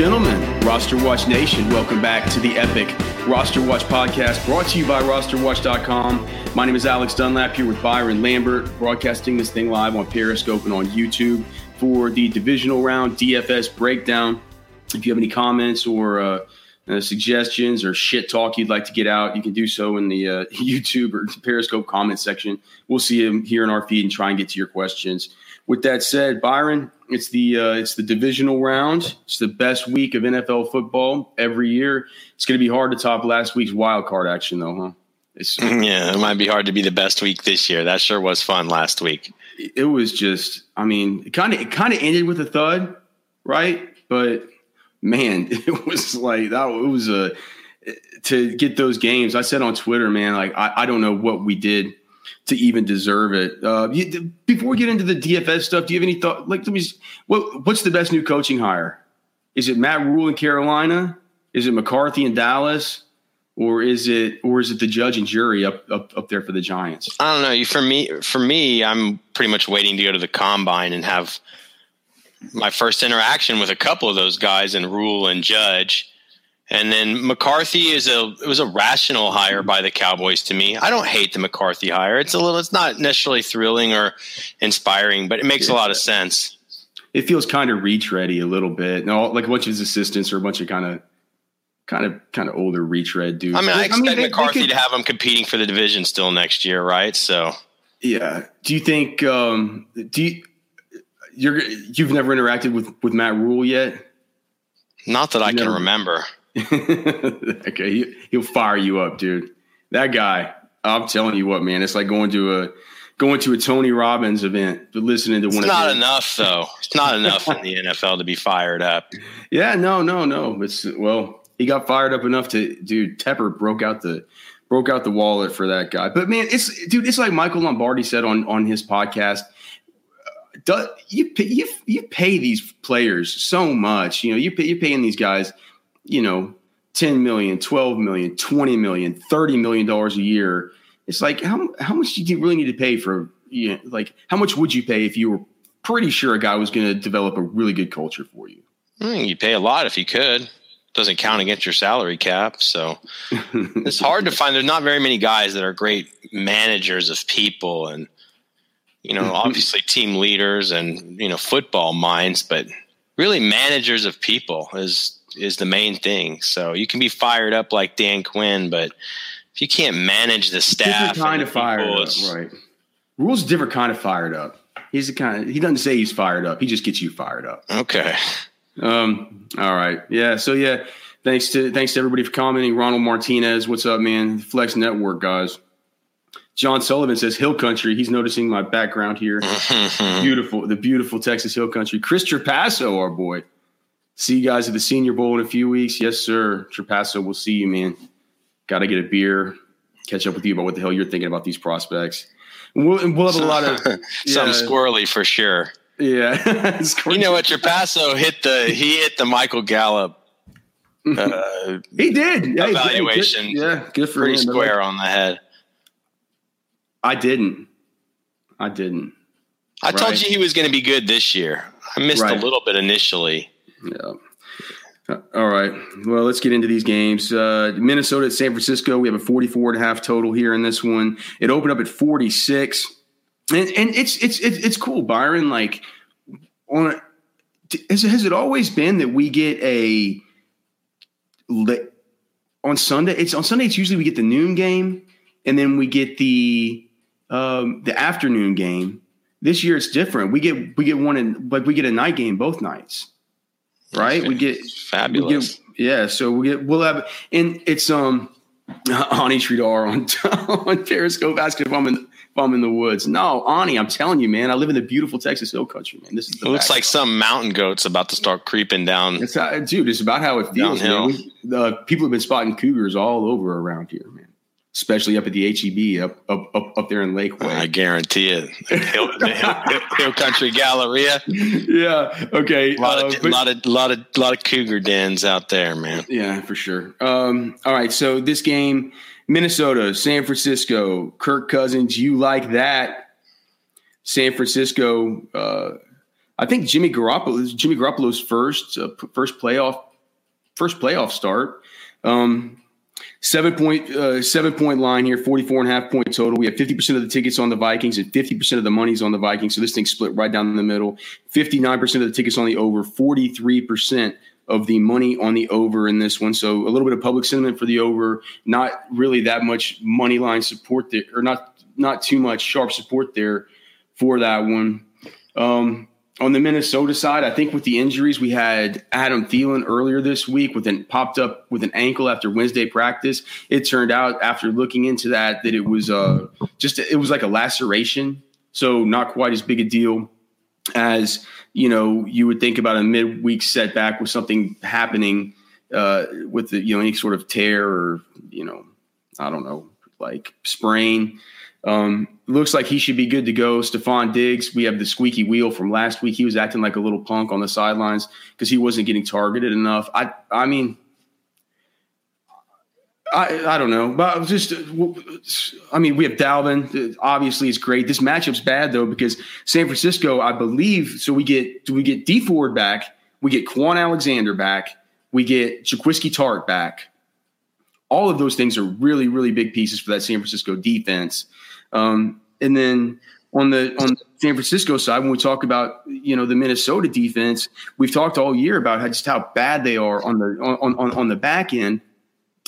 gentlemen, Roster Watch Nation, welcome back to the epic Roster Watch podcast brought to you by rosterwatch.com. My name is Alex Dunlap here with Byron Lambert, broadcasting this thing live on Periscope and on YouTube for the divisional round DFS breakdown. If you have any comments or uh, uh, suggestions or shit talk you'd like to get out, you can do so in the uh, YouTube or Periscope comment section. We'll see them here in our feed and try and get to your questions. With that said, Byron, it's the uh, it's the divisional round. It's the best week of NFL football every year. It's going to be hard to top last week's wild card action, though, huh? It's, yeah, it might be hard to be the best week this year. That sure was fun last week. It was just, I mean, it kind of it kind of ended with a thud, right? But man, it was like that. It was a to get those games. I said on Twitter, man, like I, I don't know what we did to even deserve it. Uh, you, before we get into the DFS stuff, do you have any thought? Like, let me, what, what's the best new coaching hire? Is it Matt Rhule in Carolina? Is it McCarthy in Dallas? Or is it, or is it the judge and jury up, up, up there for the Giants? I don't know. You For me, for me, I'm pretty much waiting to go to the combine and have my first interaction with a couple of those guys and Rhule and Judge and then McCarthy is a it was a rational hire by the Cowboys to me. I don't hate the McCarthy hire. It's a little it's not necessarily thrilling or inspiring, but it makes a lot of sense. It feels kind of reach ready a little bit. No, like a bunch of his assistants or a bunch of kind of kind of kind of older retread dudes. I mean, I expect I mean, they, McCarthy they could, to have him competing for the division still next year, right? So yeah. Do you think um do you you're you've never interacted with with Matt Rhule yet? Not that you I never, can remember. okay, he, he'll fire you up, dude. That guy, I'm telling you what, man, it's like going to a going to a Tony Robbins event, but listening to it's one. It's not enough, though. It's not enough in the NFL to be fired up. Yeah, no, no, no. It's well, he got fired up enough to, dude. Tepper broke out the broke out the wallet for that guy. But man, it's dude, it's like Michael Lombardi said on on his podcast. Uh, you pay, you you pay these players so much, you know. You pay, you're paying these guys you know, 10 million, 12 million, 20 million, 30 million dollars a year. It's like how how much do you really need to pay for you know, like how much would you pay if you were pretty sure a guy was going to develop a really good culture for you? Mm, you pay a lot if you could. Doesn't count against your salary cap, so it's hard to find. There's not very many guys that are great managers of people, and you know, obviously team leaders and you know football minds, but really managers of people is is the main thing. So you can be fired up like Dan Quinn, but if you can't manage the staff, different kind of fired up, right? Rhule's different kind of fired up. He's the kind of he doesn't say he's fired up. He just gets you fired up. Okay. Um. All right. Yeah. So yeah. Thanks to thanks to everybody for commenting. Ronald Martinez, what's up, man? Flex Network guys. John Sullivan says Hill Country. He's noticing my background here. beautiful, the beautiful Texas Hill Country. Chris Trapasso, our boy. See you guys at the Senior Bowl in a few weeks. Yes, sir. Trapasso, we'll see you, man. Got to get a beer, catch up with you about what the hell you're thinking about these prospects. And we'll, and we'll have a lot of yeah. some squirrely for sure. Yeah, you know what? Trapasso hit the he hit the Michael Gallup. Uh, he did evaluation. Hey, good, yeah, good for pretty him. square on the head. I didn't. I didn't. I right. told you he was going to be good this year. I missed right. a little bit initially. Yeah. All right. Well, let's get into these games. Uh, Minnesota at San Francisco. We have a 44 and a half total here in this one. It opened up at 46. And, and it's, it's, it's, it's cool, Byron. Like, on has, has it always been that we get a on Sunday? It's on Sunday. It's usually we get the noon game, and then we get the um, the afternoon game. This year it's different. We get we get one in, like we get a night game both nights right? We get fabulous. We get, yeah, so we get we'll have and it's um Ani Sridhar on on Periscope asking if I'm in if I'm in the woods. No, Ani, I'm telling you, man, I live in the beautiful Texas Hill Country, man. This is it looks like some mountain goats about to start creeping down. It's how, dude, it's about how it feels. Man. We, uh, people have been spotting cougars all over around here, man especially up at the HEB up up up, up there in Lakeway. I guarantee it. Hill, Hill, Hill, Country Galleria. Yeah. Okay. A lot, uh, of, but, lot of lot of lot of cougar dens out there, man. Yeah, for sure. Um, all right. So this game, Minnesota, San Francisco, Kirk Cousins. You like that? San Francisco. Uh, I think Jimmy Garoppolo. Jimmy Garoppolo's first uh, first playoff first playoff start. Um, Seven point uh, seven point line here, 44 and a half point total. We have 50% of the tickets on the Vikings and 50% of the money's on the Vikings. So this thing split right down the middle. 59% of the tickets on the over, 43% of the money on the over in this one. So a little bit of public sentiment for the over, not really that much money line support there, or not not too much sharp support there for that one. Um, on the Minnesota side, I think with the injuries, we had Adam Thielen earlier this week with an popped up with an ankle after Wednesday practice. It turned out after looking into that that it was uh, just it was like a laceration, so not quite as big a deal as you know you would think about a midweek setback with something happening uh, with the you know any sort of tear or you know I don't know like sprain. Um, looks like he should be good to go. Stefon Diggs, we have the squeaky wheel from last week. He was acting like a little punk on the sidelines because he wasn't getting targeted enough. I, I mean, I, I don't know, but just, I mean, we have Dalvin. Obviously, it's great. This matchup's bad though because San Francisco, I believe. So we get, do we get Dee Ford back? We get Kwon Alexander back. We get Jaquiski Tartt back. All of those things are really, really big pieces for that San Francisco defense. Um, and then on the on the San Francisco side, when we talk about you know the Minnesota defense, we've talked all year about how, just how bad they are on the on, on on the back end.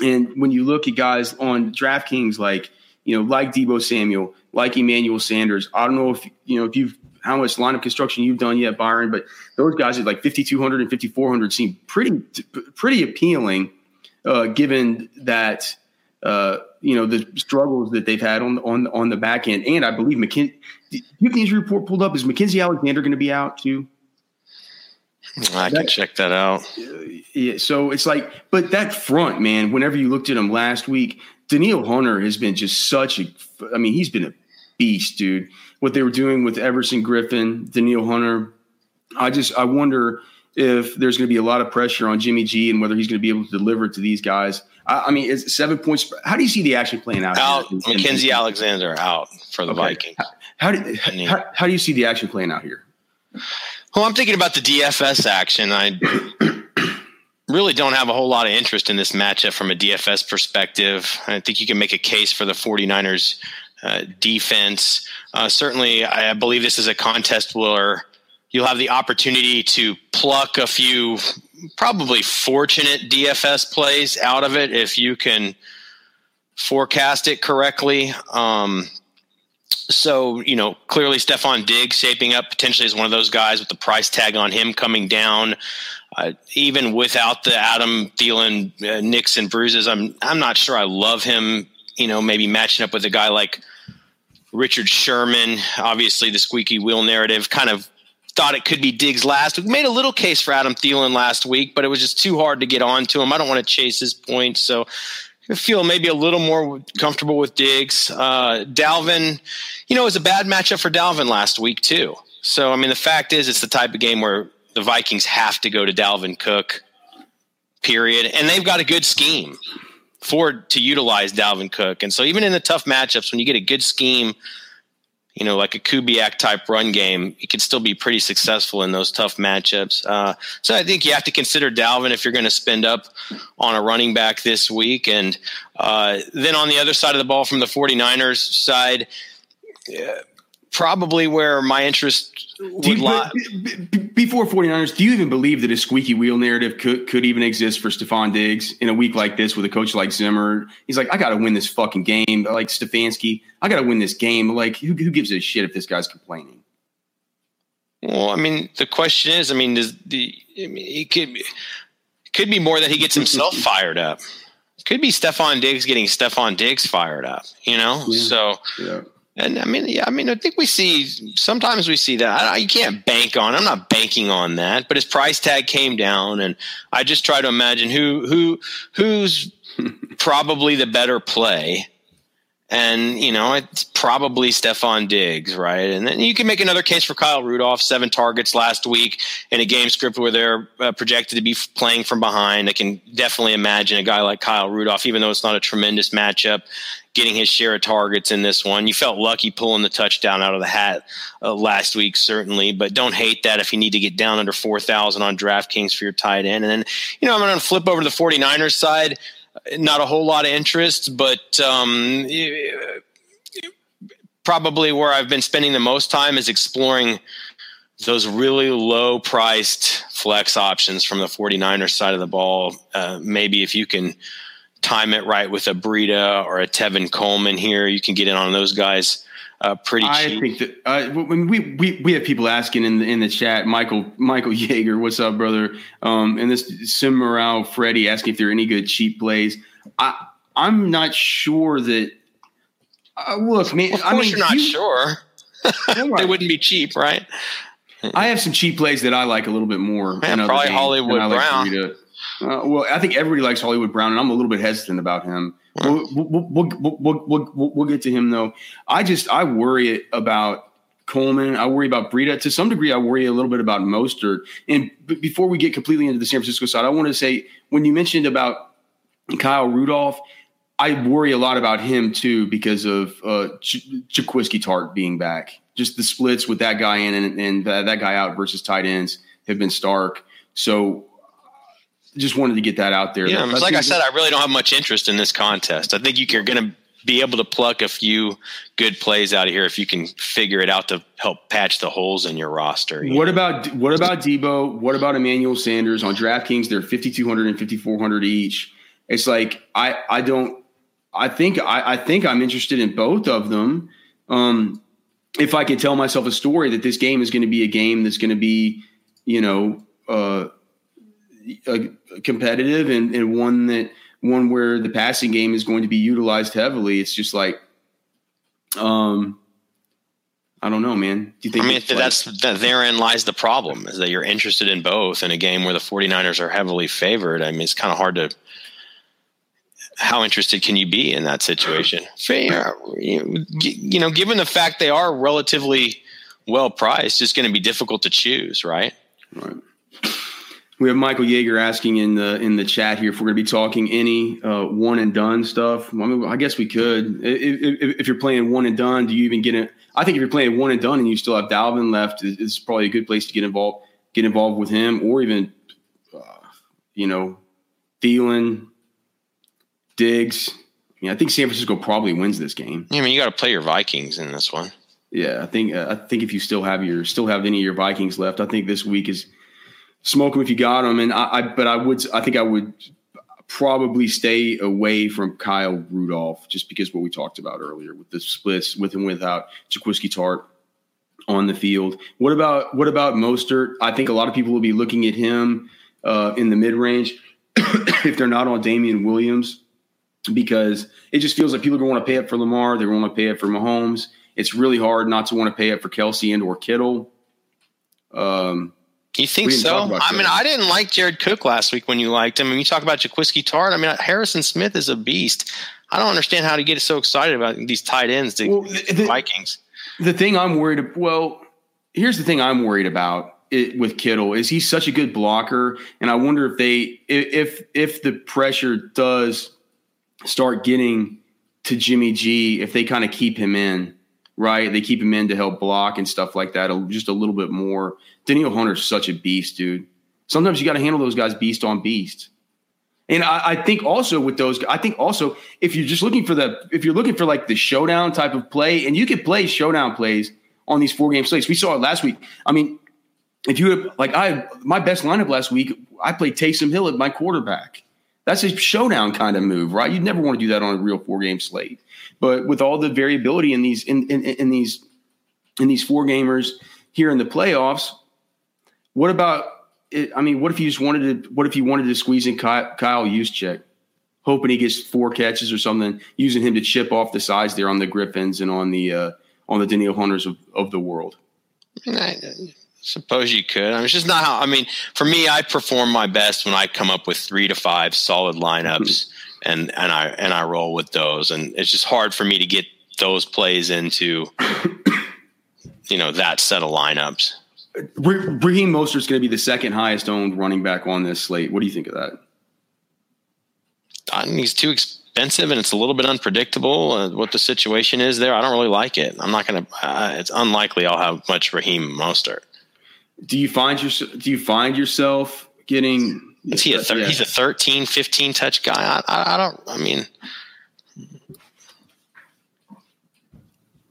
And when you look at guys on DraftKings like you know like Deebo Samuel, like Emmanuel Sanders, I don't know if you know if you've how much lineup construction you've done yet, Byron, but those guys at like 5,200 and 5,400 seem pretty pretty appealing, uh, given that uh, you know the struggles that they've had on on on the back end, and I believe McKin. Do you have the injury report pulled up? Is Mackensie Alexander going to be out too? I that, can check that out. Uh, yeah, so it's like, but that front man. Whenever you looked at him last week, Danielle Hunter has been just such a. I mean, he's been a beast, dude. What they were doing with Everson Griffen, Danielle Hunter. I just I wonder if there's going to be a lot of pressure on Jimmy G and whether he's going to be able to deliver to these guys. I, I mean, it's seven points. How do you see the action playing out? Out, in, Alexander out for the okay. Vikings. How, how, do, how, how do you see the action playing out here? Well, I'm thinking about the DFS action. I really don't have a whole lot of interest in this matchup from a DFS perspective. I think you can make a case for the 49ers uh, defense. Uh, certainly, I believe this is a contest where you'll have the opportunity to pluck a few probably fortunate DFS plays out of it if you can forecast it correctly. Um, so, you know, clearly Stefon Diggs shaping up potentially as one of those guys with the price tag on him coming down. Uh, even without the Adam Thielen uh, nicks and bruises, I'm I'm not sure I love him. You know, maybe matching up with a guy like Richard Sherman. Obviously, the squeaky wheel narrative kind of thought it could be Diggs last. We made a little case for Adam Thielen last week, but it was just too hard to get on to him. I don't want to chase his points, so I feel maybe a little more comfortable with Diggs. Uh, Dalvin, you know, it was a bad matchup for Dalvin last week too. So I mean, the fact is, it's the type of game where the Vikings have to go to Dalvin Cook. Period, and they've got a good scheme for to utilize Dalvin Cook. And so even in the tough matchups, when you get a good scheme you know, like a Kubiak type run game, you could still be pretty successful in those tough matchups. Uh, so I think you have to consider Dalvin if you're going to spend up on a running back this week. And uh, then on the other side of the ball from the 49ers side, uh, probably where my interest would you, lie. Before 49ers, do you even believe that a squeaky wheel narrative could, could even exist for Stefon Diggs in a week like this with a coach like Zimmer? He's like, I got to win this fucking game. Like Stefanski, I got to win this game. Like, who, who gives a shit if this guy's complaining? Well, I mean, the question is, I mean, does the I mean, it could could be more that he gets himself fired up. Could be Stefon Diggs getting Stefon Diggs fired up. You know, yeah. so yeah. And I mean, yeah, I mean, I think we see sometimes we see that. I, you can't bank on. I'm not banking on that, but his price tag came down, and I just try to imagine who who who's probably the better play. And you know, it's probably Stefon Diggs, right? And then you can make another case for Kyle Rudolph, seven targets last week in a game script where they're uh, projected to be playing from behind. I can definitely imagine a guy like Kyle Rudolph, even though it's not a tremendous matchup, getting his share of targets in this one. You felt lucky pulling the touchdown out of the hat uh, last week, certainly, but don't hate that if you need to get down under 4,000 on DraftKings for your tight end. And then, you know, I'm going to flip over to the 49ers side. Not a whole lot of interest, but um, probably where I've been spending the most time is exploring those really low priced flex options from the 49ers side of the ball. Uh, maybe if you can – time it right with a Breida or a Tevin Coleman here. You can get in on those guys uh, pretty cheap. I think that uh, when we, we we have people asking in the in the chat, Michael Michael Yeager, what's up, brother? Um, and this Sim Morale Freddie asking if there are any good cheap plays. I I'm not sure that. Uh, look, man. Well, of course, I mean, you're not you, sure. they wouldn't be cheap, right? I have some cheap plays that I like a little bit more. Man, probably Hollywood Brown. Uh, well, I think everybody likes Hollywood Brown, and I'm a little bit hesitant about him. We'll, we'll, we'll, we'll, we'll, get to him though. I just I worry about Coleman. I worry about Breida. To some degree, I worry a little bit about Mostert. And before we get completely into the San Francisco side, I want to say when you mentioned about Kyle Rudolph, I worry a lot about him too because of uh, Ch- Tartt being back. Just the splits with that guy in and, and that guy out versus tight ends have been stark. So just wanted to get that out there. Yeah, like I said, I really don't have much interest in this contest. I think you're going to be able to pluck a few good plays out of here if you can figure it out to help patch the holes in your roster. You what know? about what about Deebo? What about Emmanuel Sanders on DraftKings? They're 5200 and 5400 each. It's like I I don't I think I, I think I'm interested in both of them. Um, if I could tell myself a story that this game is going to be a game that's going to be, you know, uh, uh, competitive and, and one that one where the passing game is going to be utilized heavily. It's just like, um, I don't know, man. Do you think? I mean, that's that therein lies the problem is that you're interested in both in a game where the 49ers are heavily favored. I mean, it's kind of hard to. How interested can you be in that situation? You know, given the fact they are relatively well priced, it's going to be difficult to choose, right? Right. We have Michael Yeager asking in the in the chat here if we're going to be talking any uh, one and done stuff. I, mean, I guess we could. If, if, if, you're playing one and done, do you even get it? I think if you're playing one and done and you still have Dalvin left, it's probably a good place to get involved. Get involved with him, or even, uh, you know, Thielen, Diggs. I, mean, I think San Francisco probably wins this game. Yeah, I mean, you got to play your Vikings in this one. Yeah, I think uh, I think if you still have your still have any of your Vikings left, I think this week is smoke them if you got them. And I, I, but I would, I think I would probably stay away from Kyle Rudolph just because what we talked about earlier with the splits with and without Jaquiski Tartt on the field. What about what about Mostert? I think a lot of people will be looking at him uh, in the mid range if they're not on Damien Williams because it just feels like people are going to want to pay up for Lamar. They're going to want to pay up for Mahomes. It's really hard not to want to pay up for Kelce and or Kittle. Um, you think so? I mean, I didn't like Jared Cook last week when you liked him. I mean, you talk about Jaquiski Tartt. I mean, Harrison Smith is a beast. I don't understand how to get so excited about these tight ends, the, well, the Vikings. The thing I'm worried. About, well, here's the thing I'm worried about it, with Kittle is he's such a good blocker, and I wonder if they if if the pressure does start getting to Jimmy G, if they kind of keep him in right? They keep him in to help block and stuff like that, just a little bit more. Danielle Hunter's such a beast, dude. Sometimes you got to handle those guys beast on beast. And I, I, think also with those, I think also if you're just looking for the, if you're looking for like the showdown type of play, and you can play showdown plays on these four game slates. We saw it last week. I mean, if you have, like I, my best lineup last week, I played Taysom Hill at my quarterback. That's a showdown kind of move, right? You'd never want to do that on a real four game slate. But with all the variability in these in, in, in these in these four gamers here in the playoffs, what about? I mean, what if you just wanted to? What if you wanted to squeeze in Kyle, Kyle Juszczyk, hoping he gets four catches or something, using him to chip off the sides there on the Griffins and on the uh, on the Danielle Hunters of, of the world. I suppose you could. I mean, it's just not how. I mean, for me, I perform my best when I come up with three to five solid lineups. Mm-hmm and and I and I roll with those. And it's just hard for me to get those plays into you know that set of lineups. Raheem Mostert's going to be the second highest owned running back on this slate. What do you think of that? I mean, he's too expensive, and it's a little bit unpredictable uh, what the situation is there. I don't really like it. I'm not going to. Uh, it's unlikely I'll have much Raheem Mostert. Do you find your Do you find yourself getting is he a thir- yeah. he's a 13, 15 touch guy? I, I, I don't. I mean,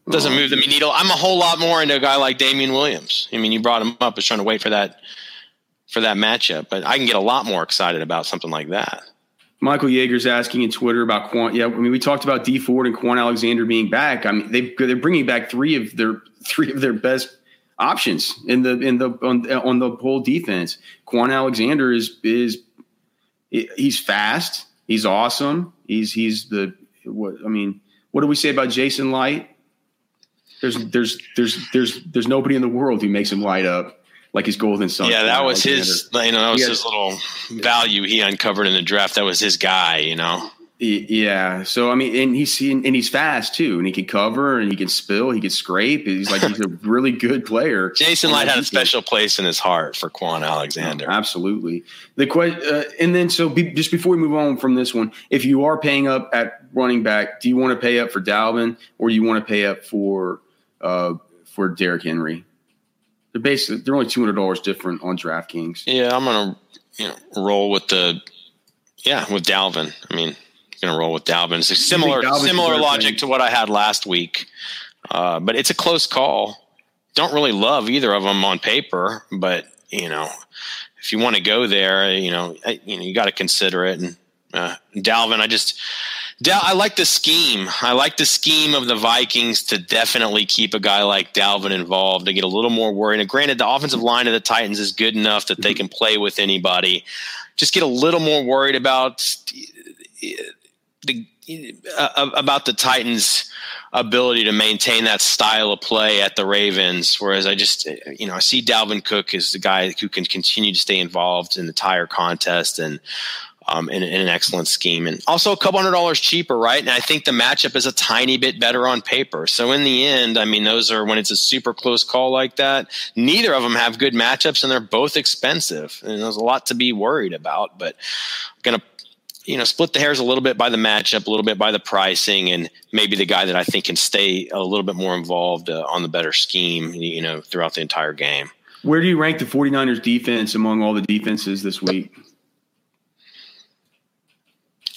doesn't move the mm. needle. I'm a whole lot more into a guy like Damien Williams. I mean, you brought him up, was trying to wait for that for that matchup, but I can get a lot more excited about something like that. Michael Yeager's asking in Twitter about Kwon. Yeah, I mean, we talked about Dee Ford and Kwon Alexander being back. I mean, they they're bringing back three of their three of their best options in the in the on, on the whole defense. Kwon Alexander is is he's fast. He's awesome. He's he's the what I mean. What do we say about Jason Licht? There's there's there's there's there's nobody in the world who makes him light up like his golden son. Yeah, that was Alexander. his. You know, that was his little value he uncovered in the draft. That was his guy. You know. Yeah. So I mean, and he's and he's fast too, and he can cover and he can spill, he can scrape. He's like he's a really good player. Jason Licht had a special place in his heart for Kwon Alexander. Oh, absolutely. The uh, and then so be, just before we move on from this one, if you are paying up at running back, do you want to pay up for Dalvin or do you want to pay up for uh, for Derrick Henry? They're basically they're only two hundred dollars different on DraftKings. Yeah, I'm gonna you know roll with the yeah with Dalvin. I mean going to roll with Dalvin. It's similar similar logic to what I had last week, uh, but it's a close call. Don't really love either of them on paper, but you know, if you want to go there, you know, I, you know, you got to consider it. And uh, Dalvin, I just. I like the scheme. I like the scheme of the Vikings to definitely keep a guy like Dalvin involved to get a little more worried. And granted, the offensive line of the Titans is good enough that they can play with anybody. Just get a little more worried about the uh, about the Titans' ability to maintain that style of play at the Ravens. Whereas I just, you know, I see Dalvin Cook as the guy who can continue to stay involved in the entire contest and. Um, in, in, an excellent scheme, and also a couple hundred dollars cheaper, right? And I think the matchup is a tiny bit better on paper. So in the end, I mean, those are when it's a super close call like that. Neither of them have good matchups, and they're both expensive, and there's a lot to be worried about. But I'm gonna you know, split the hairs a little bit by the matchup, a little bit by the pricing, and maybe the guy that I think can stay a little bit more involved uh, on the better scheme, you know, throughout the entire game. Where do you rank the 49ers defense among all the defenses this week?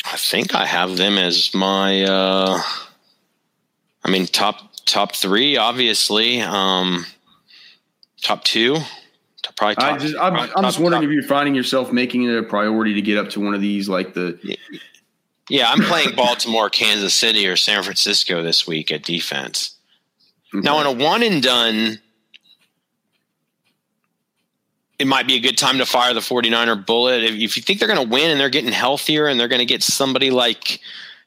I think I have them as my, uh, I mean, top top three, obviously. Um, top two, probably. Top, I just, I'm, I'm just wondering top. if you're finding yourself making it a priority to get up to one of these, like the. Yeah, I'm playing Baltimore, Kansas City, or San Francisco this week at defense. Okay. Now, in a one and done, it might be a good time to fire the 49er bullet. If, if you think they're going to win and they're getting healthier and they're going to get somebody like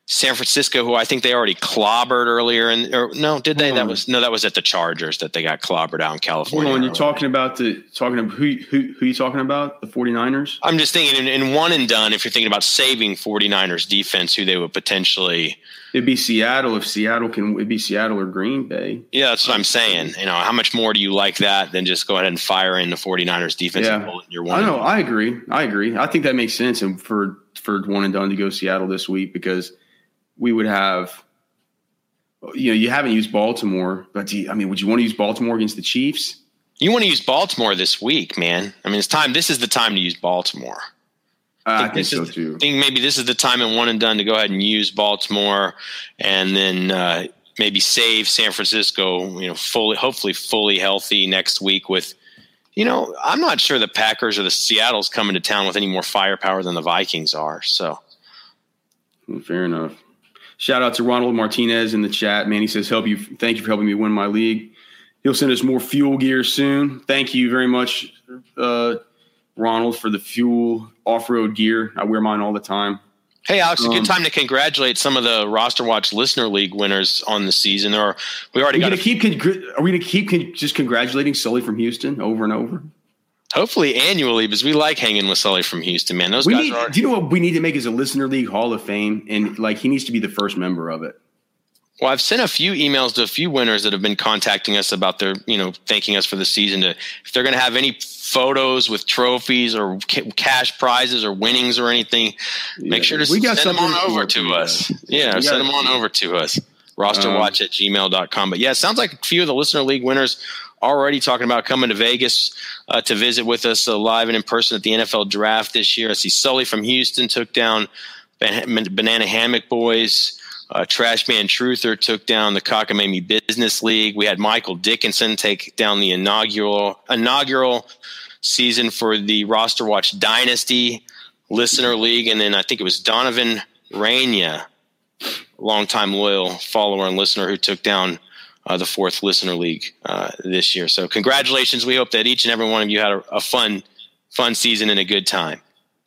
San Francisco, who I think they already clobbered earlier, and or no, did they? That hmm. was no, that was at the Chargers that they got clobbered out in California. When you're talking about the talking about who who who you talking about the 49ers? I'm just thinking in, in, one and done. If you're thinking about saving 49ers defense, who they would potentially it'd be Seattle if Seattle can it'd be Seattle or Green Bay. Yeah, that's what I'm saying. You know, how much more do you like that than just go ahead and fire in the 49ers defense? Yeah, I know. I agree. I agree. I think that makes sense, and for for one and done to go Seattle this week because we would have you know, you haven't used Baltimore, but you, I mean, would you want to use Baltimore against the Chiefs? You want to use Baltimore this week, man. I mean, it's time. This is the time to use Baltimore. I think, I think so is, too. I think maybe this is the time in one and done to go ahead and use Baltimore, and then uh, maybe save San Francisco. You know, fully, hopefully, fully healthy next week. With, you know, I'm not sure the Packers or the Seattle's coming to town with any more firepower than the Vikings are. So, fair enough. Shout out to Ronald Martinez in the chat. Man, he says, "Help you. Thank you for helping me win my league." He'll send us more fuel gear soon. Thank you very much, uh, Ronald, for the fuel off road gear. I wear mine all the time. Hey, Alex, um, a good um, time to congratulate some of the Roster Watch Listener League winners on the season. Or we already are got. Keep are we going to keep con- just congratulating Sully from Houston over and over? Hopefully annually, because we like hanging with Sully from Houston, man. Those we guys need, are. Do you know what we need to make is a Listener League Hall of Fame, and like he needs to be the first member of it. Well, I've sent a few emails to a few winners that have been contacting us about their, you know, thanking us for the season. To if they're going to have any photos with trophies or ca- cash prizes or winnings or anything, yeah, make sure to we send them on over to us. Yeah, yeah send them on over to us. Rosterwatch um, at gmail.com. But yeah, it sounds like a few of the listener league winners already talking about coming to Vegas uh, to visit with us uh, live and in person at the NFL draft this year. I see Sully from Houston took down Banana Hammock Boys. Uh, Trashman Truther took down the Cockamamie Business League. We had Michael Dickinson take down the inaugural inaugural season for the Roster Watch Dynasty Listener League, and then I think it was Donovan Raina, longtime loyal follower and listener, who took down the fourth Listener League uh, this year. So congratulations! We hope that each and every one of you had a, a fun, fun season and a good time.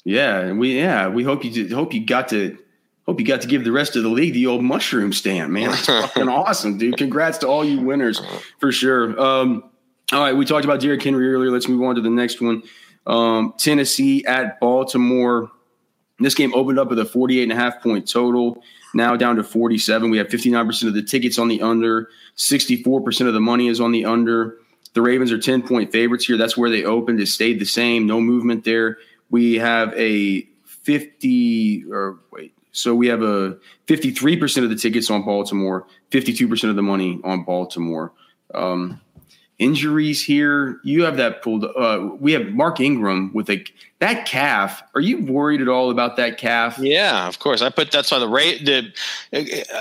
Yeah, and we yeah we hope you hope you got to Hope you got to give the rest of the league the old mushroom stand, man. That's fucking awesome, dude. Congrats to all you winners for sure. Um, all right, we talked about Derrick Henry earlier. Let's move on to the next one. Um, Tennessee at Baltimore. This game opened up with a 48 and a half point total, now down to 47. We have 59% of the tickets on the under, 64% of the money is on the under. The Ravens are 10 point favorites here. That's where they opened. It stayed the same, no movement there. We have a 50 or wait, so we have a 53% of the tickets on Baltimore, 52% of the money on Baltimore. Um, injuries here, you have that pulled. Uh, we have Mark Ingram with a that calf. Are you worried at all about that calf? Yeah, of course. I put that's why the rate the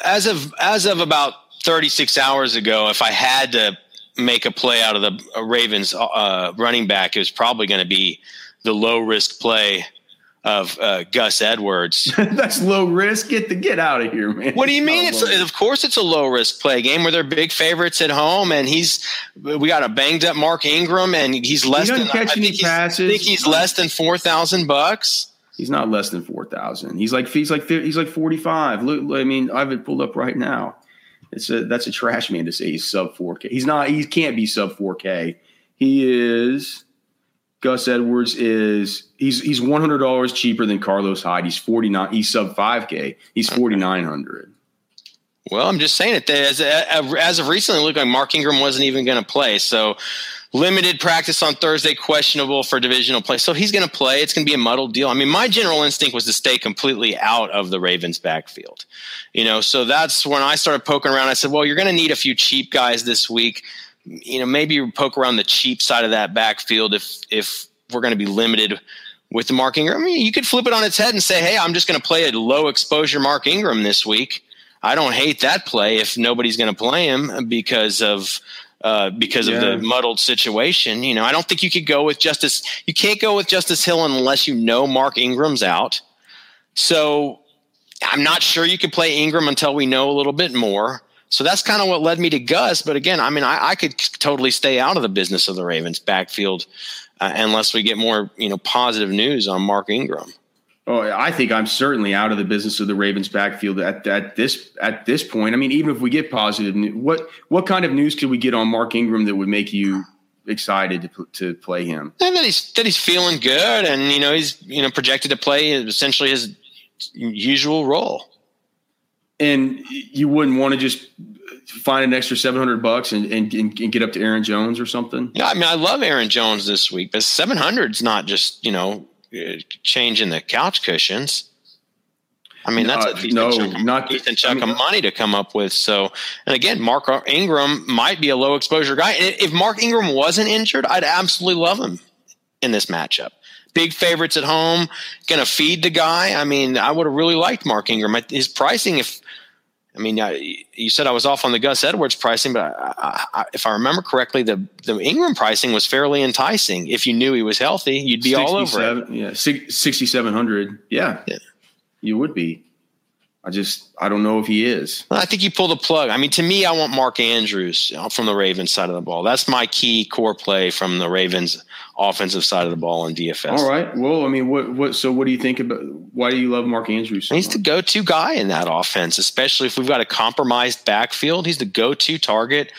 as of as of about 36 hours ago, if I had to make a play out of the Ravens uh, running back, it was probably going to be the low risk play of uh, Gus Edwards. That's low risk. Get the get out of here, man. What do you mean? It's of course it's a low risk play game where they're big favorites at home, and he's we got a banged up Mark Ingram, and he's less he than catch I any think passes. I think he's less than four thousand bucks. He's not less than four thousand. He's like he's like he's like forty five. Look, I mean, I have it pulled up right now. It's a that's a trash man to say he's sub four K. He's not. He can't be sub four K. He is Gus Edwards is he's he's one hundred dollars cheaper than Carlos Hyde. He's forty nine. He's sub five k. He's forty nine hundred. Well, I'm just saying it. As as of recently, look like Mark Ingram wasn't even going to play. So limited practice on Thursday, questionable for divisional play. So he's going to play. It's going to be a muddled deal. I mean, my general instinct was to stay completely out of the Ravens' backfield. You know, so that's when I started poking around. I said, well, you're going to need a few cheap guys this week you know, maybe poke around the cheap side of that backfield if if we're going to be limited with the Mark Ingram. I mean, you could flip it on its head and say, hey, I'm just going to play a low exposure Mark Ingram this week. I don't hate that play if nobody's going to play him because of uh, because yeah. of the muddled situation. You know, I don't think you could go with Justice. You can't go with Justice Hill unless you know Mark Ingram's out. So I'm not sure you could play Ingram until we know a little bit more. So that's kind of what led me to Gus. But again, I mean, I, I could totally stay out of the business of the Ravens backfield uh, unless we get more, you know, positive news on Mark Ingram. Oh, I think I'm certainly out of the business of the Ravens backfield at, at this at this point. I mean, even if we get positive, what what kind of news could we get on Mark Ingram that would make you excited to, to play him? And that he's that he's feeling good, and you know he's you know projected to play essentially his usual role and you wouldn't want to just find an extra 700 bucks and, and, and, get up to Aaron Jones or something? Yeah, I mean, I love Aaron Jones this week, but 700 is not just, you know, uh, changing the couch cushions. I mean, that's a uh, decent no, chunk, not decent chunk I mean, of money to come up with. So, and again, Mark Ingram might be a low exposure guy. And if Mark Ingram wasn't injured, I'd absolutely love him in this matchup. Big favorites at home, going to feed the guy. I mean, I would have really liked Mark Ingram. His pricing, if I mean, you said I was off on the Gus Edwards pricing, but I, I, if I remember correctly, the the Ingram pricing was fairly enticing. If you knew he was healthy, you'd be all over it. Yeah, sixty seven hundred. Yeah. yeah, you would be. I just I don't know if he is. I think you pull the plug. I mean, to me, I want Mark Andrews from the Ravens side of the ball. That's my key core play from the Ravens offensive side of the ball in DFS. All right. Well, I mean, what what? So, what do you think about? Why do you love Mark Andrews? So He's much? the go-to guy in that offense, especially if we've got a compromised backfield. He's the go-to target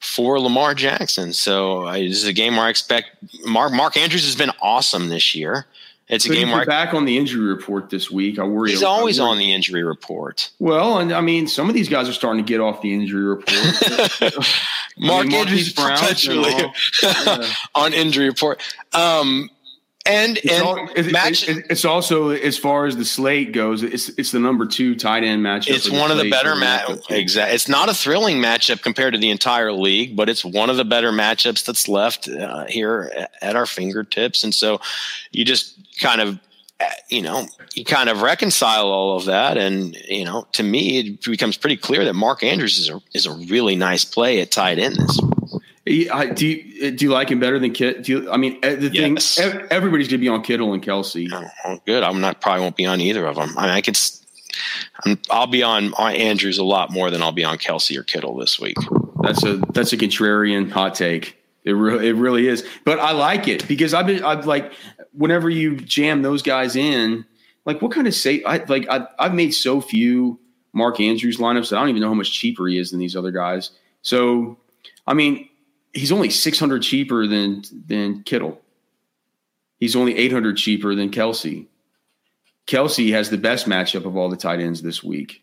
for Lamar Jackson. So, uh, this is a game where I expect Mark Mark Andrews has been awesome this year. It's a game where back on the injury report this week. I worry. He's always worry. on the injury report. Well, and I mean, some of these guys are starting to get off the injury report. Mark I mean, Andrews yeah. on injury report. Um, and it's, and all, it, match, it, it's also as far as the slate goes, it's it's the number two tight end matchup. It's one of the better match. Exactly. It's not a thrilling matchup compared to the entire league, but it's one of the better matchups that's left uh, here at our fingertips. And so, you just kind of uh, you know, you kind of reconcile all of that, and you know, to me, it becomes pretty clear that Mark Andrews is a is a really nice play at tight end this I, do you do you like him better than Kit? Do you, I mean, eh, the thing yes. everybody's going to be on Kittle and Kelce. Oh, good. I'm not probably won't be on either of them. I mean, I could. i will be on, on Andrews a lot more than I'll be on Kelce or Kittle this week. That's a that's a contrarian hot take. It really it really is. But I like it because I've been I've like whenever you jam those guys in, like what kind of say I like I, I've made so few Mark Andrews lineups that I don't even know how much cheaper he is than these other guys. So I mean, he's only 600 cheaper than than Kittle. He's only 800 cheaper than Kelce. Kelce has the best matchup of all the tight ends this week.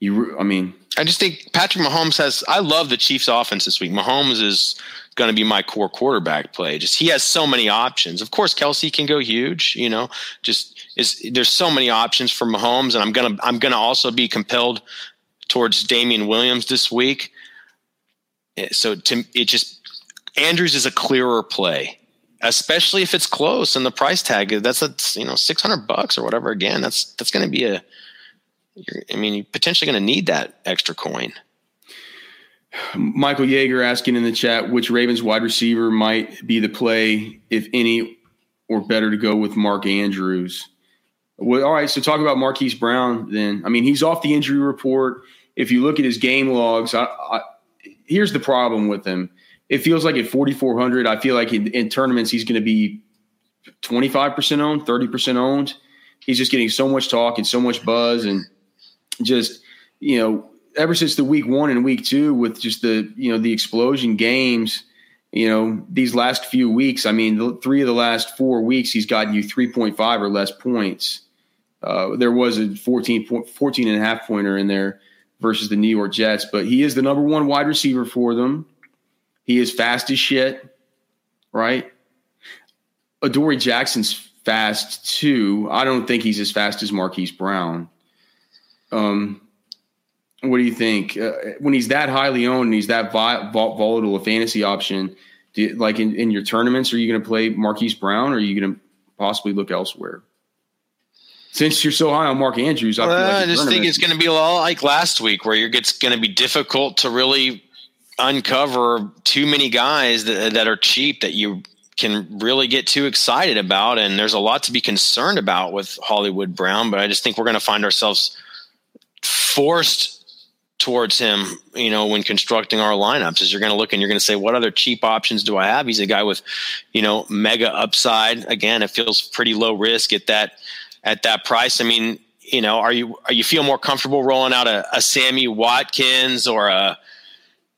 You, I mean, I just think Patrick Mahomes has. I love the Chiefs' offense this week. Mahomes is going to be my core quarterback play. Just he has so many options. Of course, Kelce can go huge. You know, just is there's so many options for Mahomes, and I'm gonna I'm gonna also be compelled towards Damien Williams this week. Eh, so to it just Andrews is a clearer play, especially if it's close and the price tag that's a you know six hundred bucks or whatever. Again, that's that's going to be a. I mean, you're potentially going to need that extra coin. Michael Yeager asking in the chat which Ravens wide receiver might be the play, if any, or better to go with Mark Andrews. Well, all right, so talk about Marquise Brown then. I mean, he's off the injury report. If you look at his game logs, I, I, here's the problem with him. It feels like at 4,400, I feel like in, in tournaments, he's going to be 25% owned, 30% owned. He's just getting so much talk and so much buzz and just, you know, ever since the week one and week two with just the, you know, the explosion games, you know, these last few weeks, I mean, the, three of the last four weeks, he's gotten you 3.5 or less points. Uh, there was a 14, point, 14 and a half pointer in there versus the New York Jets. But he is the number one wide receiver for them. He is fast as shit, right? Adoree Jackson's fast too. I don't think he's as fast as Marquise Brown. Um, what do you think? Uh, when he's that highly owned and he's that vi- volatile a fantasy option, you, like in, in your tournaments, are you going to play Marquise Brown or are you going to possibly look elsewhere? Since you're so high on Mark Andrews, I, well, like I just think it's going to be a lot like last week, where it's going to be difficult to really uncover too many guys that, that are cheap that you can really get too excited about. And there's a lot to be concerned about with Hollywood Brown, but I just think we're going to find ourselves forced towards him, you know, when constructing our lineups is you're going to look and you're going to say, what other cheap options do I have? He's a guy with, you know, mega upside. Again, it feels pretty low risk at that at that price. I mean, you know, are you are you feel more comfortable rolling out a, a Sammy Watkins or a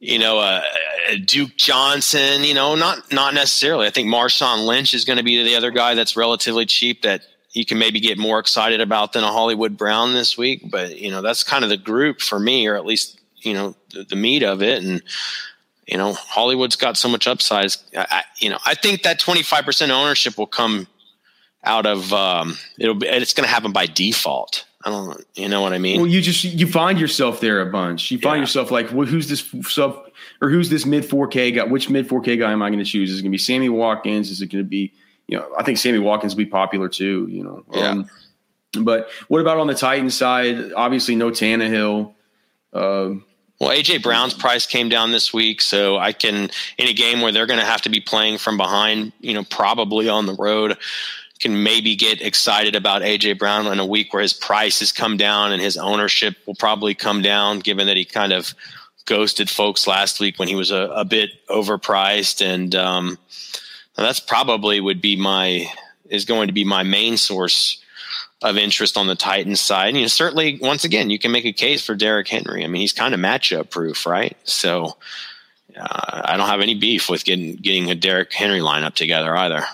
you know a, a, Duke Johnson? You know, not not necessarily. I think Marshawn Lynch is going to be the other guy that's relatively cheap that you can maybe get more excited about than a Hollywood Brown this week. But you know, that's kind of the group for me, or at least you know the, the meat of it and you know hollywood's got so much upside I, you know i think that 25% ownership will come out of um, it'll be it's going to happen by default. I don't, you know what I mean? Well, you just you find yourself there a bunch. You find yeah. yourself like, well, who's this sub or who's this mid 4K guy? Which mid 4K guy am I going to choose? Is it going to be Sammy Watkins? Is it going to be, you know, I think Sammy Watkins will be popular too. You know, yeah. Um, but what about on the Titan side? Obviously, no Tannehill. Uh, well, AJ Brown's price came down this week, so I can in a game where they're going to have to be playing from behind, you know, probably on the road can maybe get excited about AJ Brown in a week where his price has come down and his ownership will probably come down, given that he kind of ghosted folks last week when he was a, a bit overpriced. And um, that's probably would be my is going to be my main source of interest on the Titans side. And you know, certainly, once again, you can make a case for Derrick Henry. I mean, he's kind of matchup proof, right? So uh, I don't have any beef with getting getting a Derrick Henry lineup together either.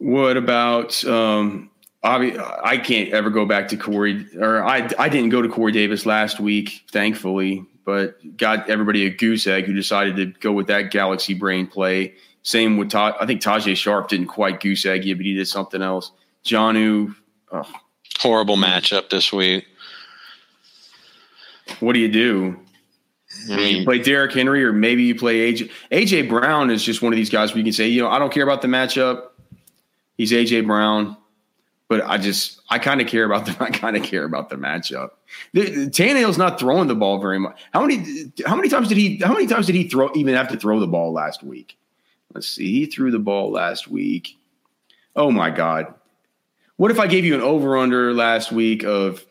What about um, I can't ever go back to Corey, or I I didn't go to Corey Davis last week, thankfully, but got everybody a goose egg who decided to go with that Galaxy Brain play. Same with Todd. I think Tajae Sharpe didn't quite goose egg you, but he did something else. Jonnu, oh. horrible matchup this week. What do you do? I mean, you play Derrick Henry, or maybe you play AJ. AJ Brown is just one of these guys where you can say, you know, I don't care about the matchup. He's AJ Brown, but I just I kind of care about the I kind of care about the matchup. The, Tannehill's not throwing the ball very much. How many how many times did he how many times did he throw even have to throw the ball last week? Let's see. He threw the ball last week. Oh my god. What if I gave you an over under last week of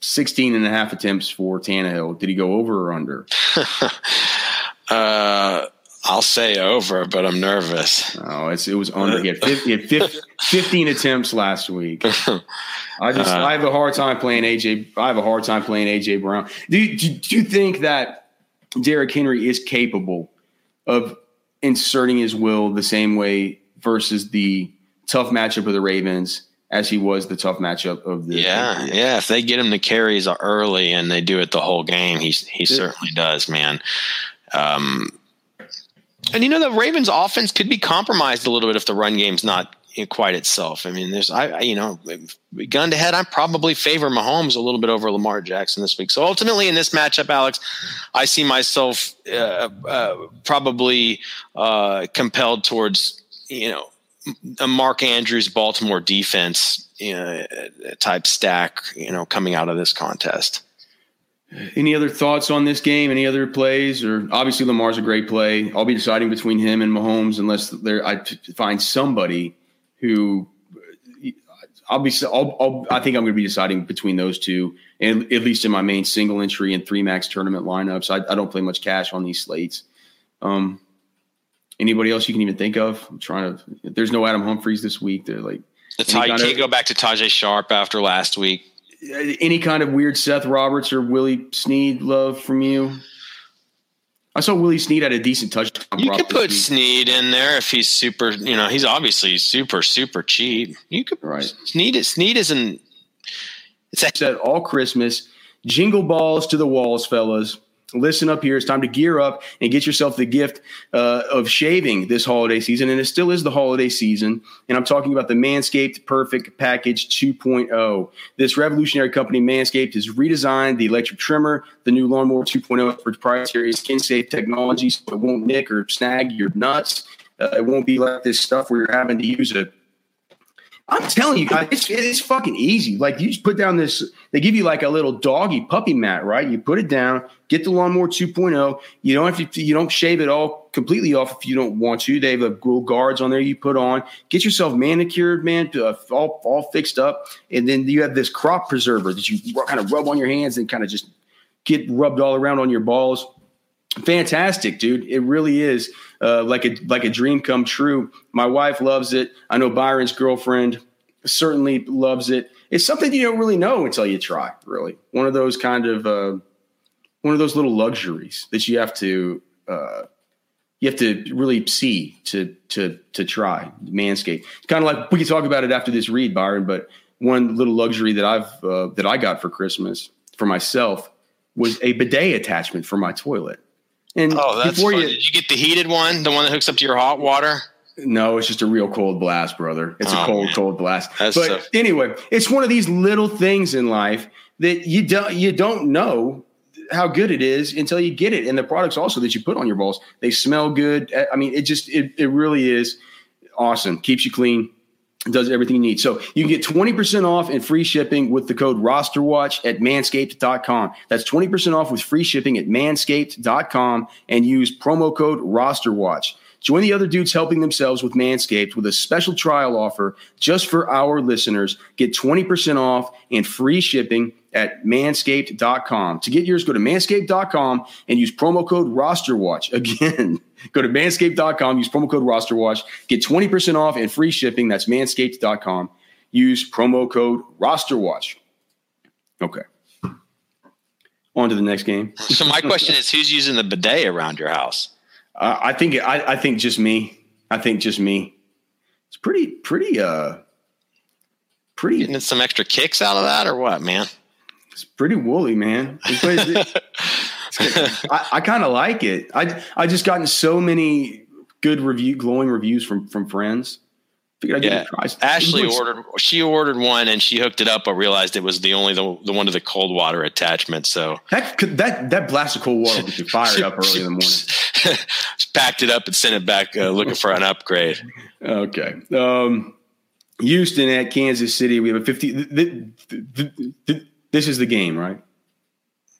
16 and a half attempts for Tannehill? Did he go over or under? uh I'll say over, but I'm nervous. Oh, it's, it was under. He had, 50, he had 15 attempts last week. I just uh, I have a hard time playing AJ. I have a hard time playing AJ Brown. Do, do, do you think that Derrick Henry is capable of inserting his will the same way versus the tough matchup of the Ravens as he was the tough matchup of the yeah yeah if they get him the carries early and they do it the whole game he he certainly does man um, and you know the Ravens' offense could be compromised a little bit if the run game's not quite itself. I mean, there's I, you know gun to head, I probably favor Mahomes a little bit over Lamar Jackson this week. So ultimately, in this matchup, Alex, I see myself uh, uh, probably uh, compelled towards you know a Mark Andrews Baltimore defense you know, type stack. You know, coming out of this contest. Any other thoughts on this game? Any other plays? Or obviously Lamar's a great play. I'll be deciding between him and Mahomes unless there I find somebody who I'll be. I'll, I'll, i think I'm going to be deciding between those two, and at least in my main single entry and three max tournament lineups. I, I don't play much cash on these slates. Um, anybody else you can even think of? I'm trying to. There's no Adam Humphries this week. They're like. That's how you can't go back to Tajae Sharpe after last week Uh, any kind of weird Seth Roberts or Willie Snead love from you? I saw Willie Snead had a decent touchdown. You could put Snead in there if he's super. You know, he's obviously super super cheap. You could right. Snead. Snead isn't. It's said all Christmas. Jingle balls to the walls, fellas listen up here. It's time to gear up and get yourself the gift uh, of shaving this holiday season. And it still is the holiday season. And I'm talking about the Manscaped Perfect Package 2.0. This revolutionary company, Manscaped, has redesigned the electric trimmer, the new Lawnmower 2.0 proprietary skin safe technology so it won't nick or snag your nuts. Uh, it won't be like this stuff where you're having to use a I'm telling you guys, it's, it's fucking easy. Like you just put down this, they give you like a little doggy puppy mat, right? You put it down, get the lawnmower 2.0. You don't have to, you don't shave it all completely off if you don't want to. They have a little guards on there you put on. Get yourself manicured, man, uh, all, all fixed up. And then you have this crop preserver that you kind of rub on your hands and kind of just get rubbed all around on your balls fantastic dude. It really is uh, like a like a dream come true. My wife loves it. I know byron's girlfriend certainly loves it. It's something you don't really know until you try really. One of those kind of uh, one of those little luxuries that you have to uh, you have to really see to to to try manscape. It's kind of like we can talk about it after this read byron but one little luxury that i've uh, that i got for christmas for myself was a bidet attachment for my toilet and oh, that's before you, did you get the heated one, the one that hooks up to your hot water? No, it's just a real cold blast, brother. It's oh, a cold, man. cold blast. That's but so- anyway, it's one of these little things in life that you don't you don't know how good it is until you get it. And the products also that you put on your balls, they smell good. I mean, it just it it really is awesome. Keeps you clean, does everything you need. So you can get 20% off and free shipping with the code rosterwatch at manscaped.com. That's 20% off with free shipping at manscaped.com and use promo code rosterwatch. Join the other dudes helping themselves with Manscaped with a special trial offer just for our listeners. Get 20% off and free shipping at manscaped.com. To get yours, go to manscaped.com and use promo code rosterwatch. Again, go to manscaped.com, use promo code rosterwatch, get 20% off and free shipping. That's manscaped.com. Use promo code rosterwatch. Okay. On to the next game. so my question is who's using the bidet around your house? Uh, I think I, I think just me. I think just me. It's pretty pretty uh pretty getting some extra kicks out of that or what, man? It's pretty woolly, man. I, I kind of like it. I I just gotten so many good review, glowing reviews from from friends. Figured I'd yeah. Ashley looks, ordered. She ordered one and she hooked it up, but realized it was the only the, the one to the cold water attachment. So that that that blast of cold water you fired up early in the morning. packed it up and sent it back, uh, looking for an upgrade. Okay. Um, Houston at Kansas City. We have a fifty. Th- th- th- this is the game, right?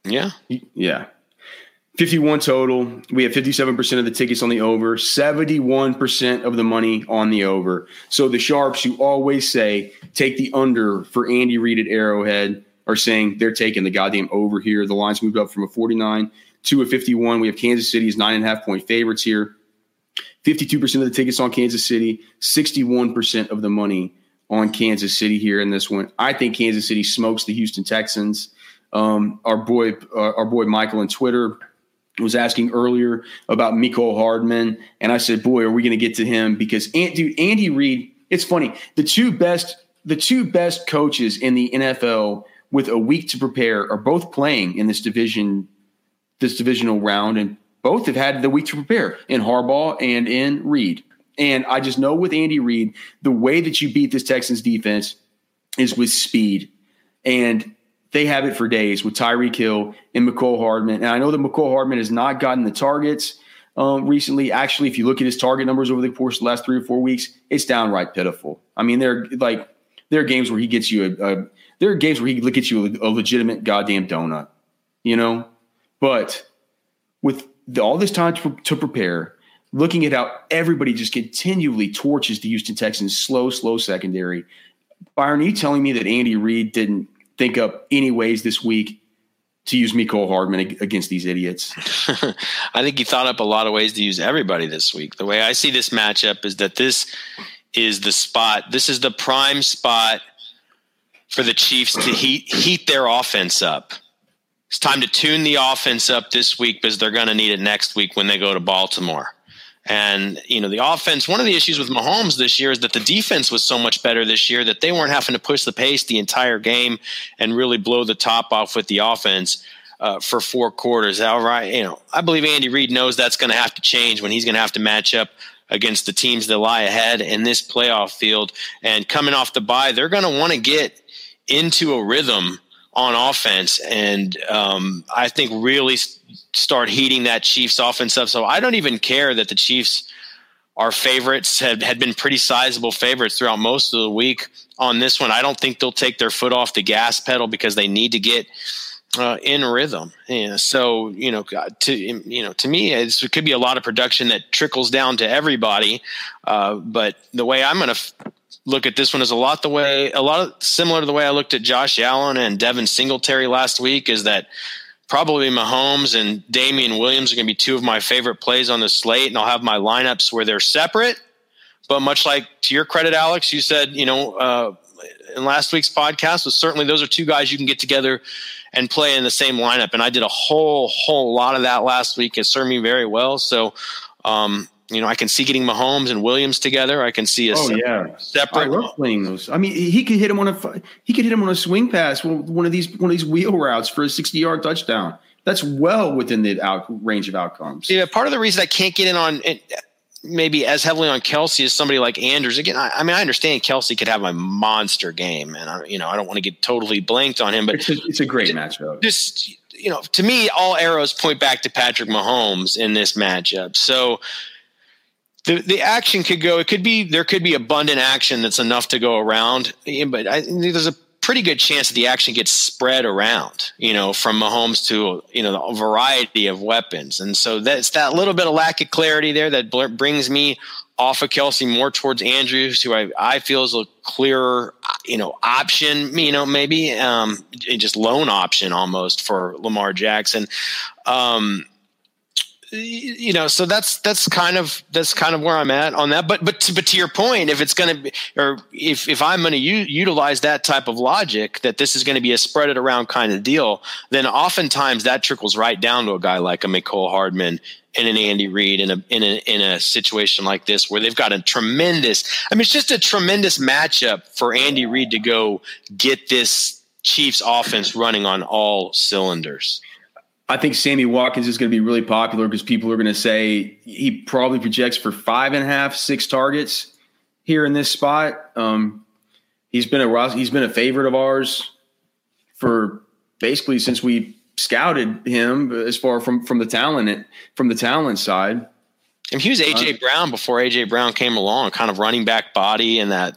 Yeah. Yeah. 51 total. We have 57% of the tickets on the over, 71% of the money on the over. So the Sharps, who always say take the under for Andy Reid at Arrowhead, are saying they're taking the goddamn over here. The line's moved up from a 49 to a 51. We have Kansas City's nine and a half point favorites here. 52% of the tickets on Kansas City, 61% of the money on Kansas City here in this one. I think Kansas City smokes the Houston Texans. Um, our boy, uh, our boy Michael on Twitter was asking earlier about Mecole Hardman, and I said, "Boy, are we going to get to him?" Because, dude, Andy Reid. It's funny. The two best, the two best coaches in the NFL with a week to prepare are both playing in this division, this divisional round, and both have had the week to prepare in Harbaugh and in Reid. And I just know with Andy Reid, the way that you beat this Texans defense is with speed. And they have it for days with Tyreek Hill and Mecole Hardman. And I know that Mecole Hardman has not gotten the targets um, recently. Actually, if you look at his target numbers over the course of the last three or four weeks, it's downright pitiful. I mean, they're like there are games where he gets you a, a there are games where he gets you a, a legitimate goddamn donut, you know. But with the, all this time to, to prepare, looking at how everybody just continually torches the Houston Texans slow, slow secondary. Byron, are you telling me that Andy Reid didn't think up any ways this week to use Mecole Hardman against these idiots? I think he thought up a lot of ways to use everybody this week. The way I see this matchup is that this is the spot. This is the prime spot for the Chiefs to heat heat their offense up. It's time to tune the offense up this week because they're going to need it next week when they go to Baltimore. And, you know, the offense, one of the issues with Mahomes this year is that the defense was so much better this year that they weren't having to push the pace the entire game and really blow the top off with the offense. Uh, for four quarters. All right, you know, I believe Andy Reid knows that's going to have to change when he's going to have to match up against the teams that lie ahead in this playoff field. And coming off the bye, they're going to want to get into a rhythm on offense, and um, I think really start heating that Chiefs offense up. So I don't even care that the Chiefs are favorites had had been pretty sizable favorites throughout most of the week on this one. I don't think they'll take their foot off the gas pedal because they need to get uh, in rhythm. Yeah, so you know, to you know, to me, it could be a lot of production that trickles down to everybody. Uh, but the way I'm going to f- look at this one is a lot the way a lot of, similar to the way I looked at Josh Allen and Devin Singletary last week. Is that probably Mahomes and Damien Williams are going to be two of my favorite plays on the slate, and I'll have my lineups where they're separate. But much like to your credit, Alex, you said you know uh, in last week's podcast was certainly those are two guys you can get together and play in the same lineup, and I did a whole whole lot of that last week. It served me very well. So. Um, you know, I can see getting Mahomes and Williams together. I can see a oh, separate, yeah. separate. I love playing those. I mean, he could hit him on a he could hit him on a swing pass, one of these one of these wheel routes for a sixty yard touchdown. That's well within the out range of outcomes. Yeah, part of the reason I can't get in on maybe as heavily on Kelce as somebody like Andrews. Again, I, I mean, I understand Kelce could have a monster game, and I, you know, I don't want to get totally blanked on him, but it's a, it's a great matchup. Just you know, to me, all arrows point back to Patrick Mahomes in this matchup. So the the action could go. It could be there could be abundant action that's enough to go around, but I, there's a pretty good chance that the action gets spread around, you know, from Mahomes to, you know, a variety of weapons. And so that's that little bit of lack of clarity there that brings me off of Kelce more towards Andrews, who I, I feel is a clearer, you know, option, you know, maybe um, just lone option almost for Lamar Jackson. Um, you know so that's that's kind of that's kind of where i'm at on that but but to, but to your point if it's going to be or if if i'm going to utilize that type of logic that this is going to be a spread it around kind of deal then oftentimes that trickles right down to a guy like a Mecole Hardman and an Andy Reid in a in a in a situation like this where they've got a tremendous I mean it's just a tremendous matchup for Andy Reid to go get this Chiefs offense running on all cylinders. I think Sammy Watkins is going to be really popular because people are going to say he probably projects for five and a half, six targets here in this spot. Um, he's been a he's been a favorite of ours for basically since we scouted him as far from from the talent from the talent side. And he was AJ uh, Brown before AJ Brown came along, kind of running back body and that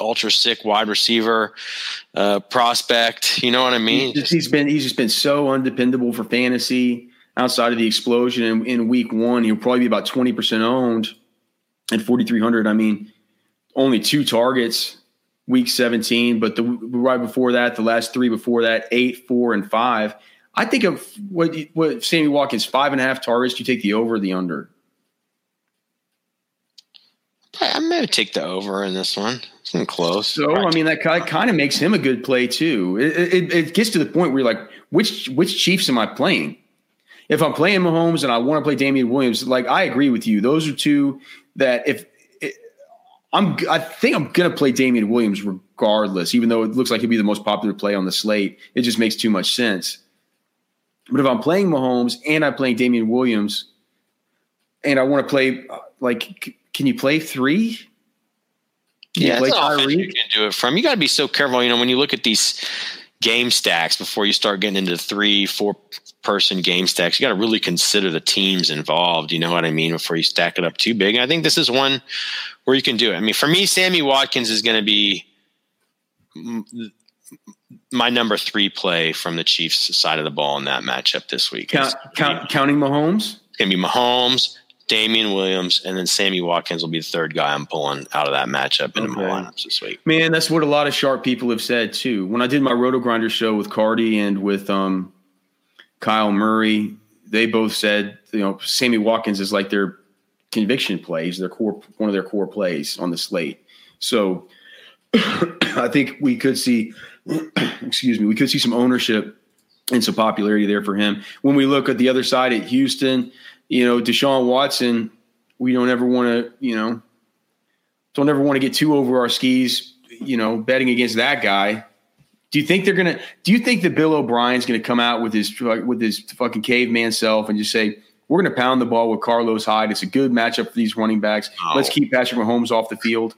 ultra sick wide receiver uh, prospect. You know what I mean? He's, just, he's been he's just been so undependable for fantasy. Outside of the explosion in, in week one, he'll probably be about twenty percent owned at forty three hundred. I mean, only two targets week seventeen, but the right before that, the last three before that, eight, four, and five. I think of what what Sammy Watkins five and a half targets. You take the over the under? I may take the over in this one. It's close. So I mean, that kind of makes him a good play too. It, it, it, gets to the point where you're like, which which Chiefs am I playing? If I'm playing Mahomes and I want to play Damien Williams, like I agree with you. Those are two that if it, I'm, I think I'm gonna play Damien Williams regardless, even though it looks like he'd be the most popular play on the slate. It just makes too much sense. But if I'm playing Mahomes and I'm playing Damien Williams, and I want to play uh, like can you play three? Can yeah, you, play you can do it from. You got to be so careful. You know, when you look at these game stacks before you start getting into three, four person game stacks, you got to really consider the teams involved. You know what I mean? Before you stack it up too big. And I think this is one where you can do it. I mean, for me, Sammy Watkins is going to be my number three play from the Chiefs side of the ball in that matchup this week. Count, count, counting Mahomes? It's going to be Mahomes, Damien Williams, and then Sammy Watkins will be the third guy I'm pulling out of that matchup into okay. my lineups this week. Man, that's what a lot of sharp people have said too. When I did my Roto Grinder show with Cardi and with um, Kyle Murray, they both said you know Sammy Watkins is like their conviction plays, their core one of their core plays on the slate. So I think we could see, excuse me, we could see some ownership and some popularity there for him. When we look at the other side at Houston, you know, Deshaun Watson, we don't ever want to, you know, don't ever want to get too over our skis, you know, betting against that guy. Do you think they're gonna? Do you think that Bill O'Brien's gonna come out with his with his fucking caveman self and just say we're gonna pound the ball with Carlos Hyde? It's a good matchup for these running backs. Oh. Let's keep Patrick Mahomes off the field.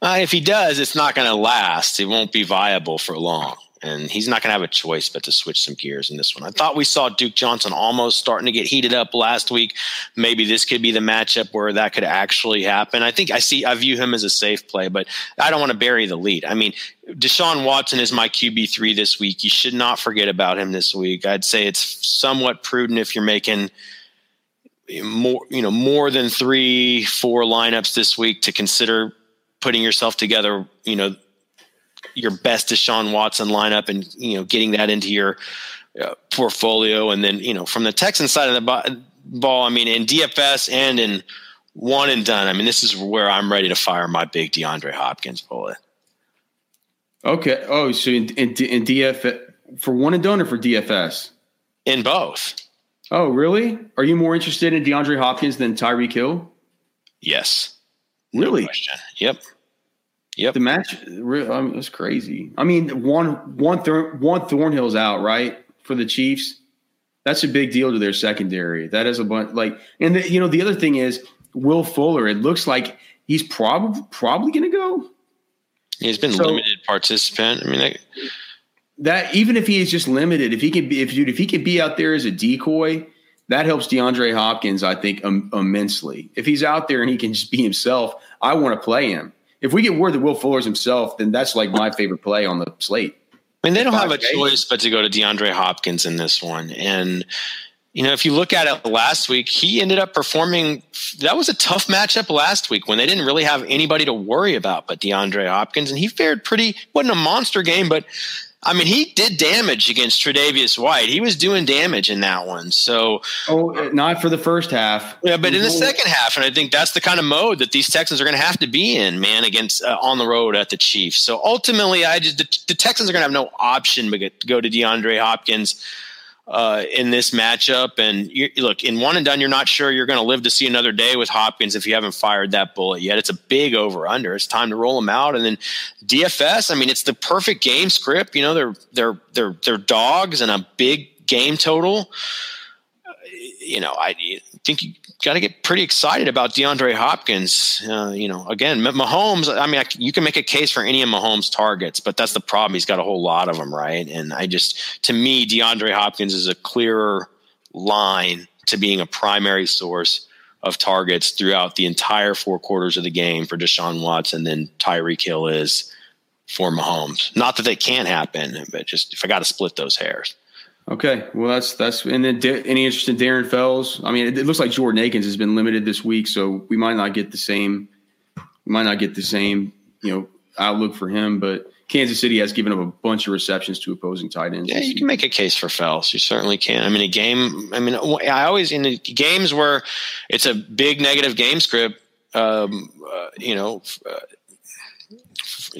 Uh, if he does, it's not going to last. It won't be viable for long and he's not going to have a choice but to switch some gears in this one. I thought we saw Duke Johnson almost starting to get heated up last week. Maybe this could be the matchup where that could actually happen. I think I see, I view him as a safe play, but I don't want to bury the lead. I mean, Deshaun Watson is my QB3 this week. You should not forget about him this week. I'd say it's somewhat prudent if you're making more, you know, more than three, four lineups this week to consider putting yourself together, you know, your best Deshaun Watson lineup and you know getting that into your uh, portfolio, and then you know from the Texan side of the ball, I mean in DFS and in one and done. I mean this is where I'm ready to fire my big DeAndre Hopkins bullet. Okay. Oh, so in, in, in DFS for one and done or for DFS? In both. Oh, really? Are you more interested in DeAndre Hopkins than Tyreek Hill? Yes. Really? No yep. Yep. The match I mean, was crazy. I mean, one one Thor, Juan Thornhill's out, right, for the Chiefs. That's a big deal to their secondary. That is a bunch like and the, you know the other thing is Will Fuller, it looks like he's probably probably going to go. He's been so, limited participant. I mean, I, that even if he is just limited, if he can be if dude, if he can be out there as a decoy, that helps DeAndre Hopkins, I think, um, immensely. If he's out there and he can just be himself, I want to play him. If we get word that Will Fuller's himself, then that's like my favorite play on the slate. I mean, they don't have a choice but to go to DeAndre Hopkins in this one. And, you know, if you look at it last week, he ended up performing. That was a tough matchup last week when they didn't really have anybody to worry about but DeAndre Hopkins. And he fared pretty, wasn't a monster game, but I mean, he did damage against Tre'Davious White. He was doing damage in that one. So, oh, not for the first half. Yeah, but in the second half, and I think that's the kind of mode that these Texans are going to have to be in, man, against uh, on the road at the Chiefs. So ultimately, I just the, the Texans are going to have no option but to go to DeAndre Hopkins uh, in this matchup. And you, look, in one and done, you're not sure you're going to live to see another day with Hopkins if you haven't fired that bullet yet. It's a big over under. It's time to roll them out. And then DFS, I mean, it's the perfect game script. You know, they're they're they're they're dogs and a big game total. You know, I think got to get pretty excited about DeAndre Hopkins. Uh, you know, again, Mahomes. I mean, I, you can make a case for any of Mahomes' targets, but that's the problem. He's got a whole lot of them, right? And I just, to me, DeAndre Hopkins is a clearer line to being a primary source of targets throughout the entire four quarters of the game for Deshaun Watson than Tyreek Hill is for Mahomes. Not that they can't happen, but just if I got to split those hairs. Okay, well that's that's and then any interest in Darren Fells? I mean, it, it, looks like Jordan Akins has been limited this week, so we might not get the same, we might not get the same, you know, outlook for him. But Kansas City has given up a bunch of receptions to opposing tight ends. Yeah, you can make a case for Fells. You certainly can. I mean, a game. I mean, I always in the games where it's a big negative game script. Um, uh, you know, uh,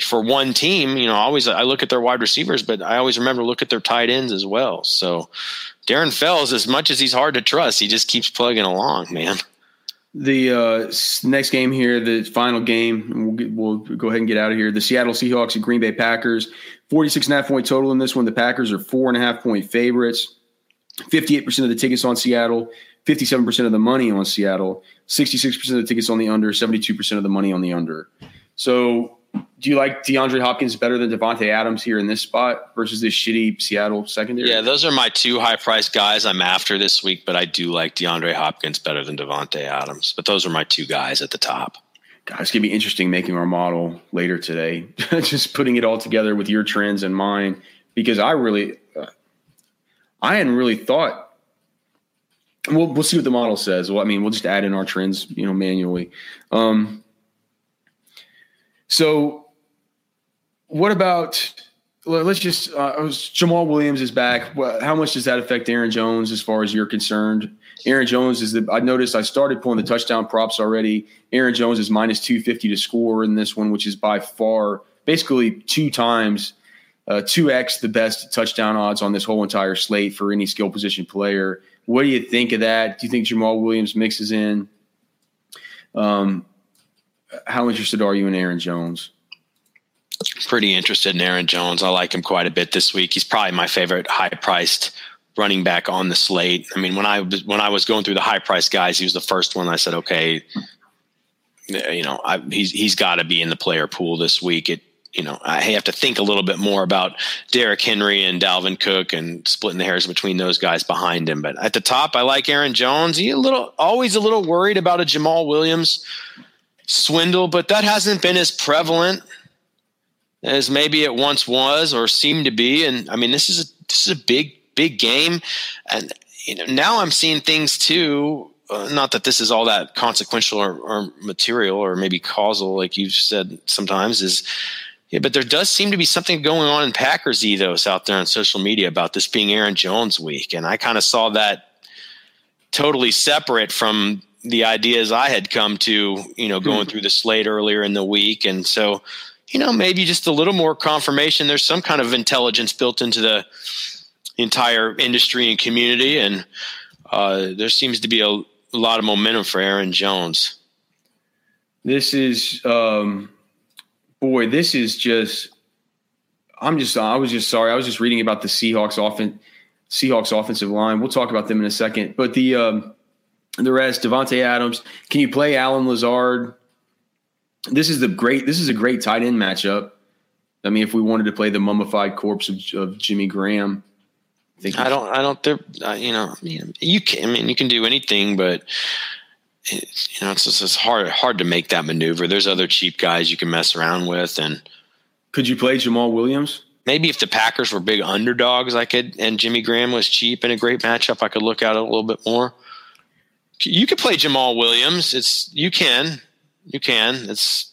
for one team, you know, always I look at their wide receivers, but I always remember to look at their tight ends as well. So Darren Fells, as much as he's hard to trust, he just keeps plugging along, man. The uh, next game here, the final game, we'll, get, we'll go ahead and get out of here. The Seattle Seahawks and Green Bay Packers, 46 and a half point total in this one. The Packers are four and a half point favorites. 58% of the tickets on Seattle, 57% of the money on Seattle, 66% of the tickets on the under, 72% of the money on the under. So do you like DeAndre Hopkins better than Davante Adams here in this spot versus this shitty Seattle secondary? Yeah, those are my two high priced guys I'm after this week, but I do like DeAndre Hopkins better than Davante Adams. But those are my two guys at the top. God, it's gonna be interesting making our model later today. Just putting it all together with your trends and mine, because I really, uh, I hadn't really thought. We'll we'll see what the model says. Well, I mean, we'll just add in our trends, you know, manually. Um, so, what about? Let's just. Uh, Jamaal Williams is back. How much does that affect Aaron Jones as far as you're concerned? Aaron Jones is the. I noticed I started pulling the touchdown props already. Aaron Jones is minus two fifty to score in this one, which is by far basically two times, uh, two uh, x the best touchdown odds on this whole entire slate for any skill position player. What do you think of that? Do you think Jamaal Williams mixes in? Um, how interested are you in Aaron Jones? Pretty interested in Aaron Jones. I like him quite a bit this week. He's probably my favorite high priced running back on the slate. I mean, when I was when I was going through the high priced guys, he was the first one I said, okay, you know, I, he's he's got to be in the player pool this week. It you know, I have to think a little bit more about Derrick Henry and Dalvin Cook and splitting the hairs between those guys behind him. But at the top, I like Aaron Jones. He a little always a little worried about a Jamaal Williams swindle, but that hasn't been as prevalent as maybe it once was or seemed to be. And I mean, this is a, this is a big, big game. And, you know, now I'm seeing things too. Uh, not that this is all that consequential or, or material or maybe causal, like you've said sometimes is, yeah, but there does seem to be something going on in Packers ethos out there on social media about this being Aaron Jones week. And I kind of saw that totally separate from the ideas I had come to, you know, going hmm. through the slate earlier in the week. And so, you know, maybe just a little more confirmation. There's some kind of intelligence built into the entire industry and community. And uh, there seems to be a, a, lot of momentum for Aaron Jones. This is, um, boy, this is just, I'm just, I was just sorry. I was just reading about the Seahawks offense, Seahawks offensive line. We'll talk about them in a second. But the, um, the rest, Davante Adams. Can you play Allen Lazard? This is the great. This is a great tight end matchup. I mean, if we wanted to play the mummified corpse of, of Jimmy Graham, I, I don't. I don't. Uh, you know, you can. I mean, you can do anything, but it, you know, it's just it's hard hard to make that maneuver. There's other cheap guys you can mess around with, and could you play Jamaal Williams? Maybe if the Packers were big underdogs, I could, and Jimmy Graham was cheap and a great matchup, I could look at it a little bit more. You could play Jamaal Williams. It's you can, you can. It's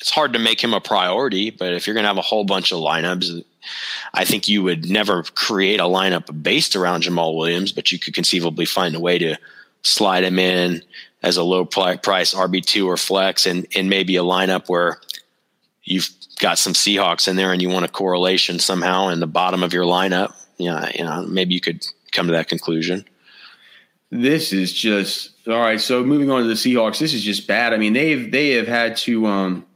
it's hard to make him a priority, but if you're going to have a whole bunch of lineups, I think you would never create a lineup based around Jamaal Williams, but you could conceivably find a way to slide him in as a low price RB2 or flex and, and maybe a lineup where you've got some Seahawks in there and you want a correlation somehow in the bottom of your lineup. Yeah, you know, maybe you could come to that conclusion. This is just all right. So moving on to the Seahawks, this is just bad. I mean, they've they have had to um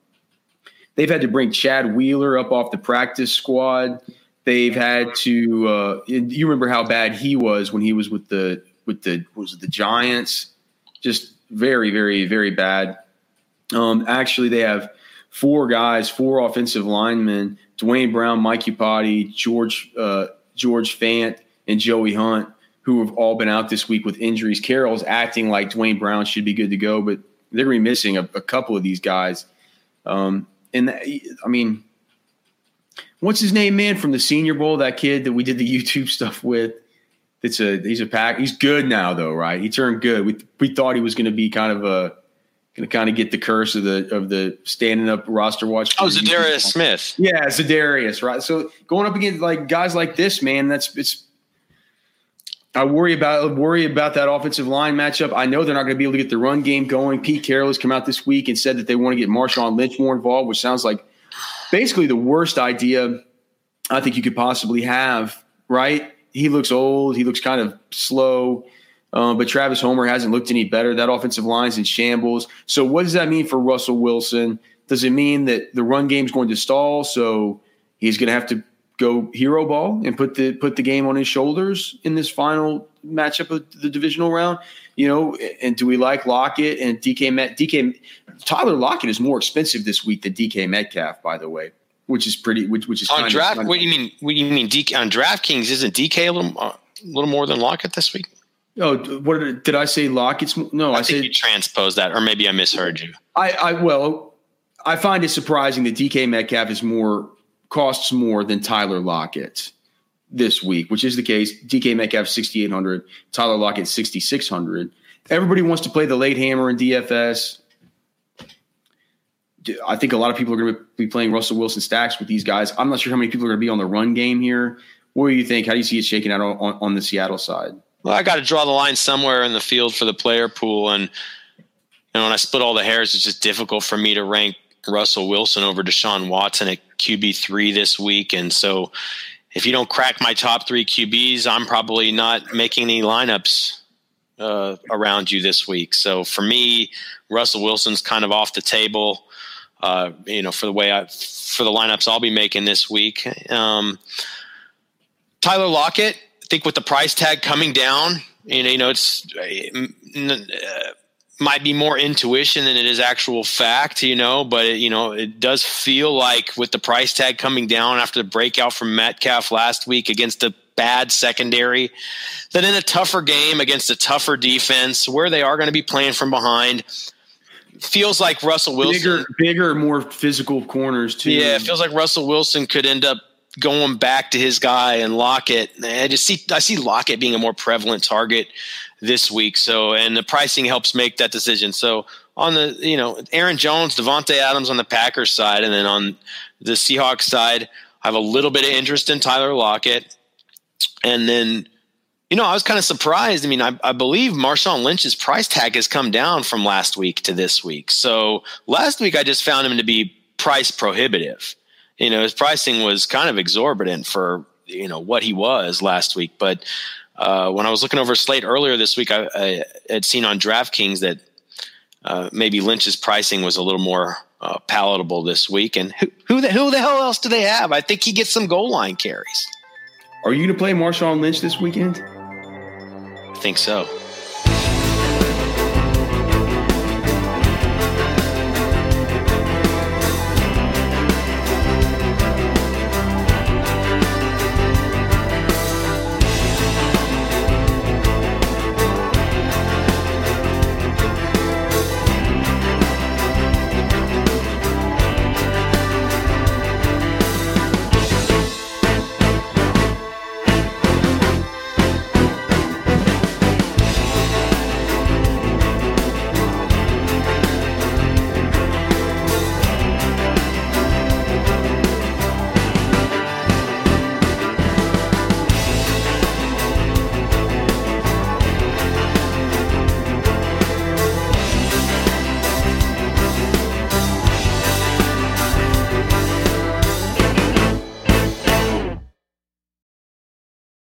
they've had to bring Chad Wheeler up off the practice squad. They've had to uh you remember how bad he was when he was with the with the was it the Giants? Just very, very, very bad. Um actually they have four guys, four offensive linemen, Duane Brown, Mike Iupati, George uh, George Fant, and Joey Hunt who have all been out this week with injuries. Carroll's acting like Duane Brown should be good to go, but they're going to be missing a, a, couple of these guys. Um, and that, I mean, what's his name, man, from the Senior Bowl? That kid that we did the YouTube stuff with. It's a he's a pack. He's good now though, right? He turned good. We we thought he was going to be kind of a going to kind of get the curse of the of the standing up roster watch. Oh, Za'Darius Smith. Yeah, Za'Darius, right? So going up against like guys like this, man, that's it's I worry about worry about that offensive line matchup. I know they're not going to be able to get the run game going. Pete Carroll has come out this week and said that they want to get Marshawn Lynch more involved, which sounds like basically the worst idea I think you could possibly have. Right? He looks old. He looks kind of slow. Um, but Travis Homer hasn't looked any better. That offensive line's in shambles. So what does that mean for Russell Wilson? Does it mean that the run game's going to stall? So he's going to have to go hero ball and put the put the game on his shoulders in this final matchup of the divisional round? You know, and do we like Lockett and DK Met DK Tyler Lockett is more expensive this week than DK Metcalf, by the way, which is pretty which which is on draft. Of, what do you mean? What do you mean? DK, on DraftKings isn't DK a little uh, a little more than Lockett this week? Oh, what did, did I say? Lockett's no, I, I said you transposed that, or maybe I misheard you. I, I well, I find it surprising that DK Metcalf is more costs more than Tyler Lockett this week, which is the case. DK Metcalf 6,800, Tyler Lockett 6,600. Everybody wants to play the late hammer in DFS. I think a lot of people are going to be playing Russell Wilson stacks with these guys. I'm not sure how many people are going to be on the run game here. What do you think? How do you see it shaking out on, on, the Seattle side? Well, I got to draw the line somewhere in the field for the player pool, and know, when I split all the hairs, it's just difficult for me to rank Russell Wilson over Deshaun Watson at QB three this week, and so if you don't crack my top three QBs, I'm probably not making any lineups uh, around you this week. So for me, Russell Wilson's kind of off the table. Uh, you know, for the way I for the lineups I'll be making this week. Um, Tyler Lockett, I think with the price tag coming down, you know, you know it's. Uh, might be more intuition than it is actual fact, you know, but it, you know, it does feel like with the price tag coming down after the breakout from Metcalf last week against a bad secondary, that in a tougher game against a tougher defense where they are going to be playing from behind, feels like Russell Wilson bigger, bigger, more physical corners too. Yeah, it feels like Russell Wilson could end up going back to his guy and Lockett. I just see I see Lockett being a more prevalent target this week. So, and the pricing helps make that decision. So, on the you know Aaron Jones, Davante Adams on the Packers side, and then on the Seahawks side, I have a little bit of interest in Tyler Lockett, and then. You know, I was kind of surprised. I mean, I, I believe Marshawn Lynch's price tag has come down from last week to this week. So last week, I just found him to be price prohibitive. You know, his pricing was kind of exorbitant for you know what he was last week. But uh, when I was looking over slate earlier this week, I, I had seen on DraftKings that uh, maybe Lynch's pricing was a little more uh, palatable this week. And who, who the, who the hell else do they have? I think he gets some goal line carries. Are you going to play Marshawn Lynch this weekend? I think so.